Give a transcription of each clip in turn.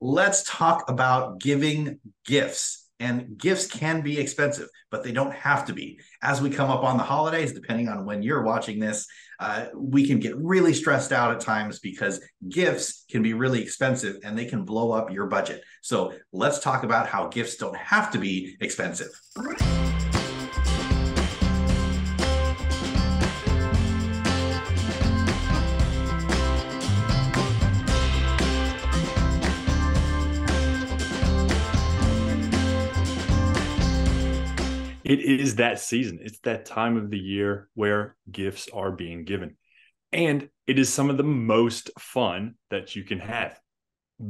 let's talk about giving gifts. And gifts can be expensive, but they don't have to be. As we come up on the holidays, depending on when you're watching this, uh, we can get really stressed out at times because gifts can be really expensive and they can blow up your budget. So let's talk about how gifts don't have to be expensive. It is that season. It's that time of the year where gifts are being given. And it is some of the most fun that you can have.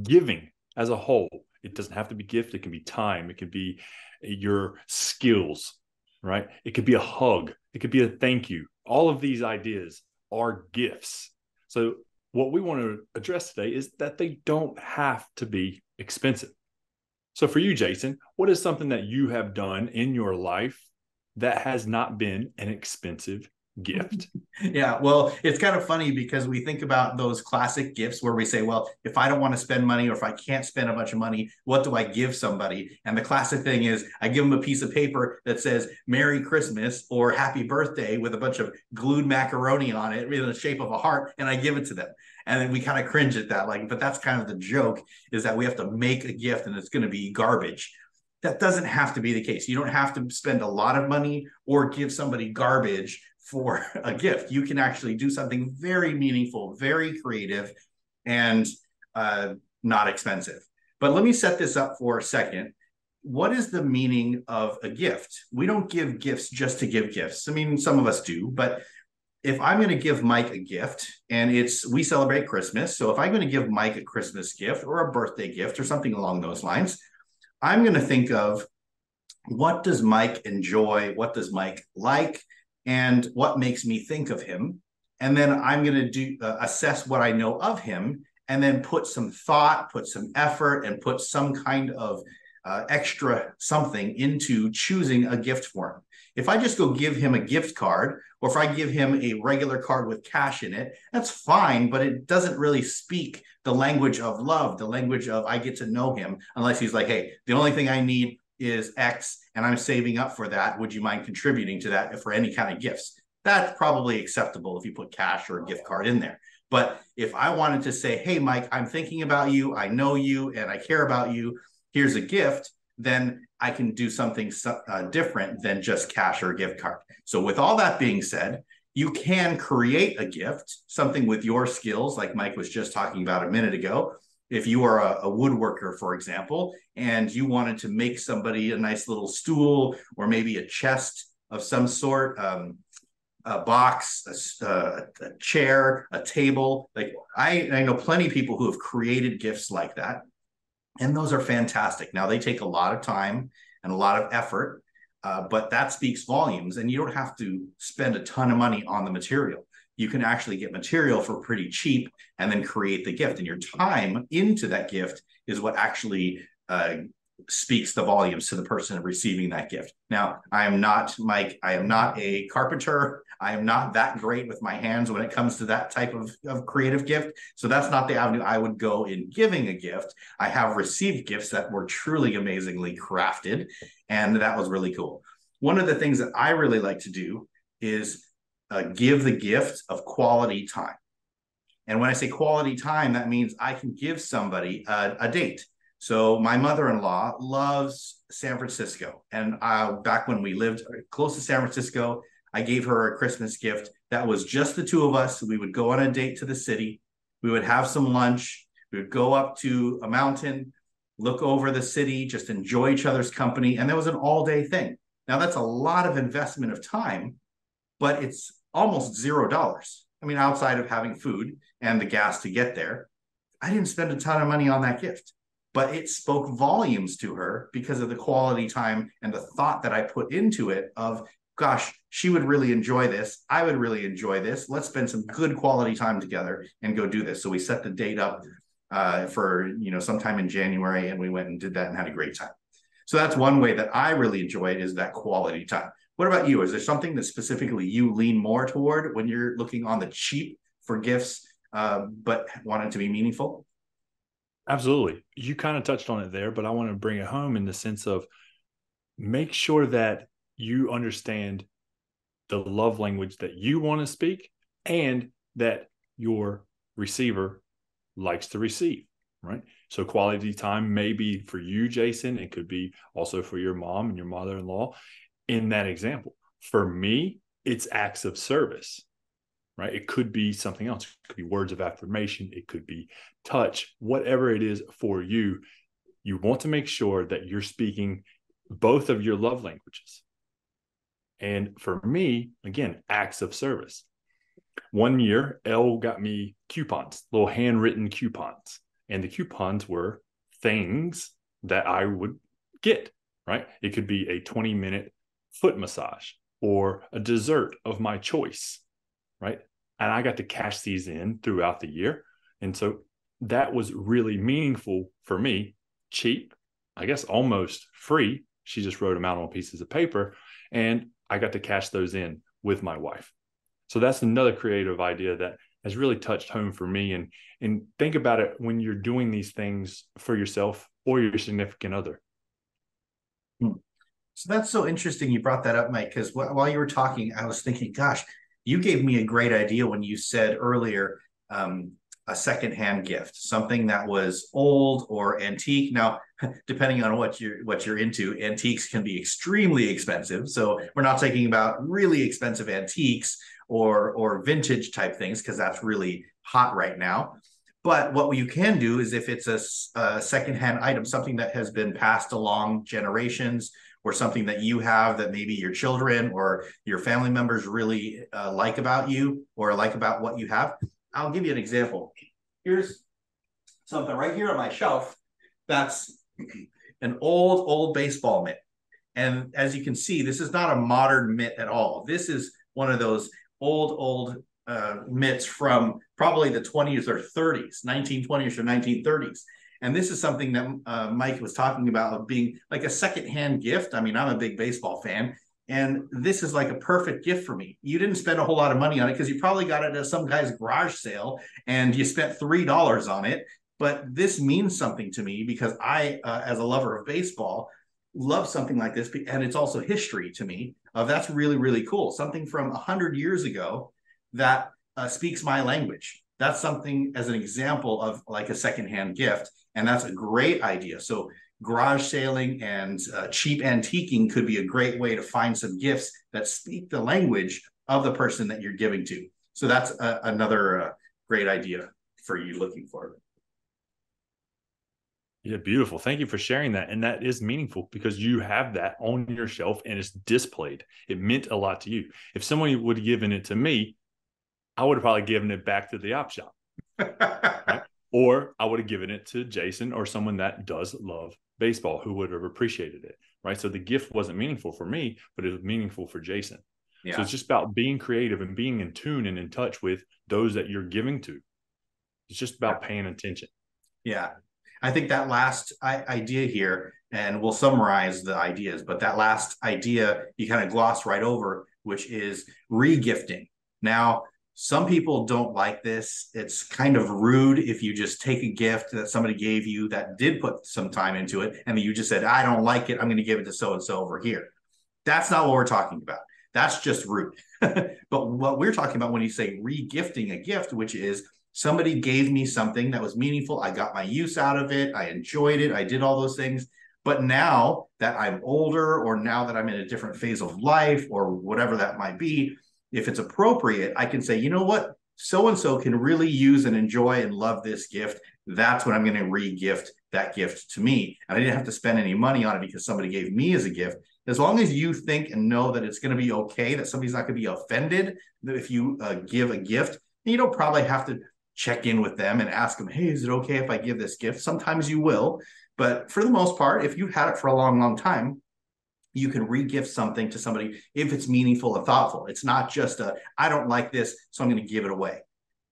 Giving as a whole, it doesn't have to be gift, it can be time, it can be uh, your skills, right? It could be a hug, it could be a thank you. All of these ideas are gifts. So, what we want to address today is that they don't have to be expensive. So for you, Jason, what is something that you have done in your life that has not been an expensive gift? yeah, well, it's kind of funny because we think about those classic gifts where we say, well, if I don't want to spend money or if I can't spend a bunch of money, what do I give somebody? And the classic thing is I give them a piece of paper that says Merry Christmas or Happy Birthday with a bunch of glued macaroni on it in the shape of a heart, and I give it to them and then we kind of cringe at that like but that's kind of the joke is that we have to make a gift and it's going to be garbage. That doesn't have to be the case. You don't have to spend a lot of money or give somebody garbage for a gift. You can actually do something very meaningful very creative and uh, not expensive. But let me set this up for a second. What is the meaning of a gift? We don't give gifts just to give gifts. I mean some of us do but if I'm going to give Mike a gift and it's we celebrate Christmas, so if I'm going to give Mike a Christmas gift or a birthday gift or something along those lines, I'm going to think of what does Mike enjoy, what does Mike like, and what makes me think of him, and then I'm going to do uh, assess what I know of him, and then put some thought, put some effort, and put some kind of uh, extra something into choosing a gift for him. If I just go give him a gift card, or if I give him a regular card with cash in it, that's fine, but it doesn't really speak the language of love, the language of I get to know him, unless he's like, hey, the only thing I need is X and I'm saving up for that. Would you mind contributing to that for any kind of gifts? That's probably acceptable if you put cash or a gift card in there. But if I wanted to say, hey, Mike, I'm thinking about you, I know you, and I care about you, here's a gift, then I can do something uh, different than just cash or gift card. So, with all that being said, you can create a gift, something with your skills, like Mike was just talking about a minute ago. If you are a, a woodworker, for example, and you wanted to make somebody a nice little stool or maybe a chest of some sort, um, a box, a, uh, a, chair, a table. Like I, I know plenty of people who have created gifts like that and those are fantastic. Now they take a lot of time and a lot of effort, uh, but that speaks volumes. And you don't have to spend a ton of money on the material. You can actually get material for pretty cheap and then create the gift. And your time into that gift is what actually uh, speaks the volumes to the person receiving that gift. Now, I am not Mike. I am not a carpenter. I am not that great with my hands when it comes to that type of, of creative gift. So that's not the avenue I would go in giving a gift. I have received gifts that were truly amazingly crafted, and that was really cool. One of the things that I really like to do is uh, give the gift of quality time. And when I say quality time, that means I can give somebody a, a date. So my mother-in-law loves San Francisco, and uh, back when we lived close to San Francisco, I gave her a Christmas gift that was just the two of us. We would go on a date to the city. We would have some lunch. We would go up to a mountain, look over the city, just enjoy each other's company. And that was an all day thing. Now, that's a lot of investment of time, but it's almost zero dollars. I mean, outside of having food and the gas to get there, I didn't spend a ton of money on that gift, but it spoke volumes to her because of the quality time and the thought that I put into it of gosh, she would really enjoy this. I would really enjoy this. Let's spend some good quality time together and go do this. So we set the date up uh, for you know sometime in January, and we went and did that and had a great time. So that's one way that I really enjoy it is that quality time. What about you? Is there something that specifically you lean more toward when you're looking on the cheap for gifts, uh, but want it to be meaningful? Absolutely. You kind of touched on it there, but I want to bring it home in the sense of make sure that you understand the love language that you want to speak and that your receiver likes to receive, right? So quality time may be for you, Jason. It could be also for your mom and your mother in law in that example. For me, it's acts of service, right? It could be something else. It could be words of affirmation. It could be touch, whatever it is for you. You want to make sure that you're speaking both of your love languages. And for me, again, acts of service. One year, Elle got me coupons, little handwritten coupons. And the coupons were things that I would get, right? It could be a 20 minute foot massage or a dessert of my choice, right? And I got to cash these in throughout the year. And so that was really meaningful for me, cheap, I guess almost free. She just wrote them out on pieces of paper. And I got to cash those in with my wife. So that's another creative idea that has really touched home for me. And and think about it when you're doing these things for yourself or your significant other. Hmm. So that's so interesting you brought that up, Mike, because while you were talking, I was thinking, gosh, you gave me a great idea when you said earlier um, a secondhand gift, something that was old or antique. Now, depending on what you're what you're into, antiques can be extremely expensive. So we're not talking about really expensive antiques or or vintage type things because that's really hot right now. But what you can do is if it's a, a secondhand item, something that has been passed along generations, or something that you have that maybe your children or your family members really uh, like about you or like about what you have. I'll give you an example. Here's something right here on my shelf that's an old, old baseball mitt. And as you can see, this is not a modern mitt at all. This is one of those old, old uh, mitts from probably the 20s or 30s, 1920s or 1930s. And this is something that uh, Mike was talking about of being like a secondhand gift. I mean, I'm a big baseball fan, and this is like a perfect gift for me. You didn't spend a whole lot of money on it because you probably got it at some guy's garage sale and you spent $3 on it. But this means something to me because I, uh, as a lover of baseball, love something like this. And it's also history to me of that's really, really cool. Something from 100 years ago that uh, speaks my language. That's something as an example of like a secondhand gift and that's a great idea. So garage sailing and uh, cheap antiquing could be a great way to find some gifts that speak the language of the person that you're giving to. So that's a, another uh, great idea for you looking for. Yeah, beautiful. Thank you for sharing that. And that is meaningful because you have that on your shelf and it's displayed. It meant a lot to you. If someone would have given it to me, I would have probably given it back to the op shop. right? Or I would have given it to Jason or someone that does love baseball who would have appreciated it. Right. So the gift wasn't meaningful for me, but it was meaningful for Jason. Yeah. So it's just about being creative and being in tune and in touch with those that you're giving to. It's just about paying attention. Yeah. I think that last idea here, and we'll summarize the ideas, but that last idea you kind of gloss right over, which is regifting. Now, some people don't like this. It's kind of rude if you just take a gift that somebody gave you that did put some time into it, and you just said, I don't like it. I'm going to give it to so and so over here. That's not what we're talking about. That's just rude. but what we're talking about when you say regifting a gift, which is somebody gave me something that was meaningful. I got my use out of it. I enjoyed it. I did all those things. But now that I'm older, or now that I'm in a different phase of life, or whatever that might be, if it's appropriate, I can say, you know what, so and so can really use and enjoy and love this gift. That's when I'm going to re-gift that gift to me. And I didn't have to spend any money on it because somebody gave me as a gift. As long as you think and know that it's going to be okay, that somebody's not going to be offended that if you uh, give a gift, you don't probably have to check in with them and ask them, hey, is it okay if I give this gift? Sometimes you will. But for the most part, if you've had it for a long, long time, you can regift something to somebody if it's meaningful and thoughtful. It's not just a I don't like this, so I'm going to give it away.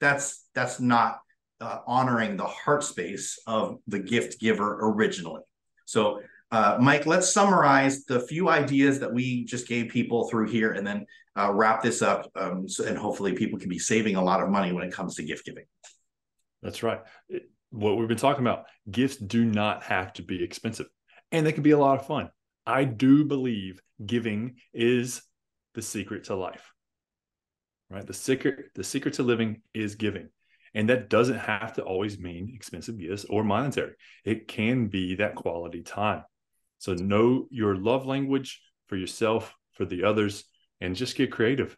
That's that's not uh, honoring the heart space of the gift giver originally. So, uh, Mike, let's summarize the few ideas that we just gave people through here, and then uh, wrap this up. Um, so, and hopefully, people can be saving a lot of money when it comes to gift giving. That's right. what we've been talking about. Gifts do not have to be expensive and they can be a lot of fun. I do believe giving is the secret to life. Right? The secret the secret to living is giving. And that doesn't have to always mean expensive gifts or monetary. It can be that quality time. So know your love language for yourself, for the others, and just get creative.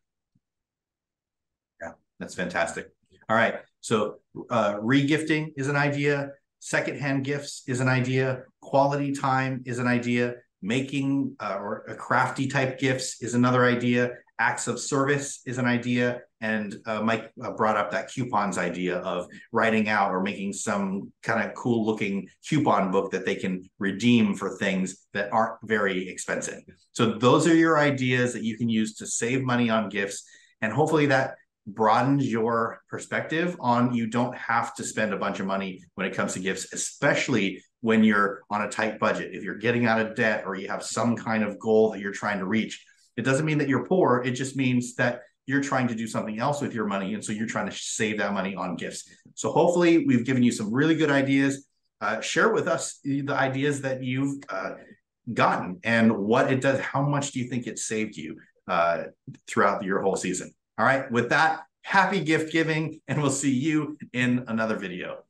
Yeah, that's fantastic. All right. So uh, regifting is an idea. Secondhand gifts is an idea. Quality time is an idea. Making uh, or a crafty type gifts is another idea. Acts of service is an idea. And uh, Mike uh, brought up that coupons idea of writing out or making some kind of cool looking coupon book that they can redeem for things that aren't very expensive. So those are your ideas that you can use to save money on gifts. And hopefully that broadens your perspective on you don't have to spend a bunch of money when it comes to gifts, especially when you're on a tight budget. If you're getting out of debt or you have some kind of goal that you're trying to reach, it doesn't mean that you're poor. It just means that you're trying to do something else with your money. And so you're trying to save that money on gifts. So hopefully we've given you some really good ideas. Uh, share with us the ideas that you've uh, gotten and what it does. How much do you think it saved you uh, throughout your whole season? All right. With that, happy gift giving, and we'll see you in another video.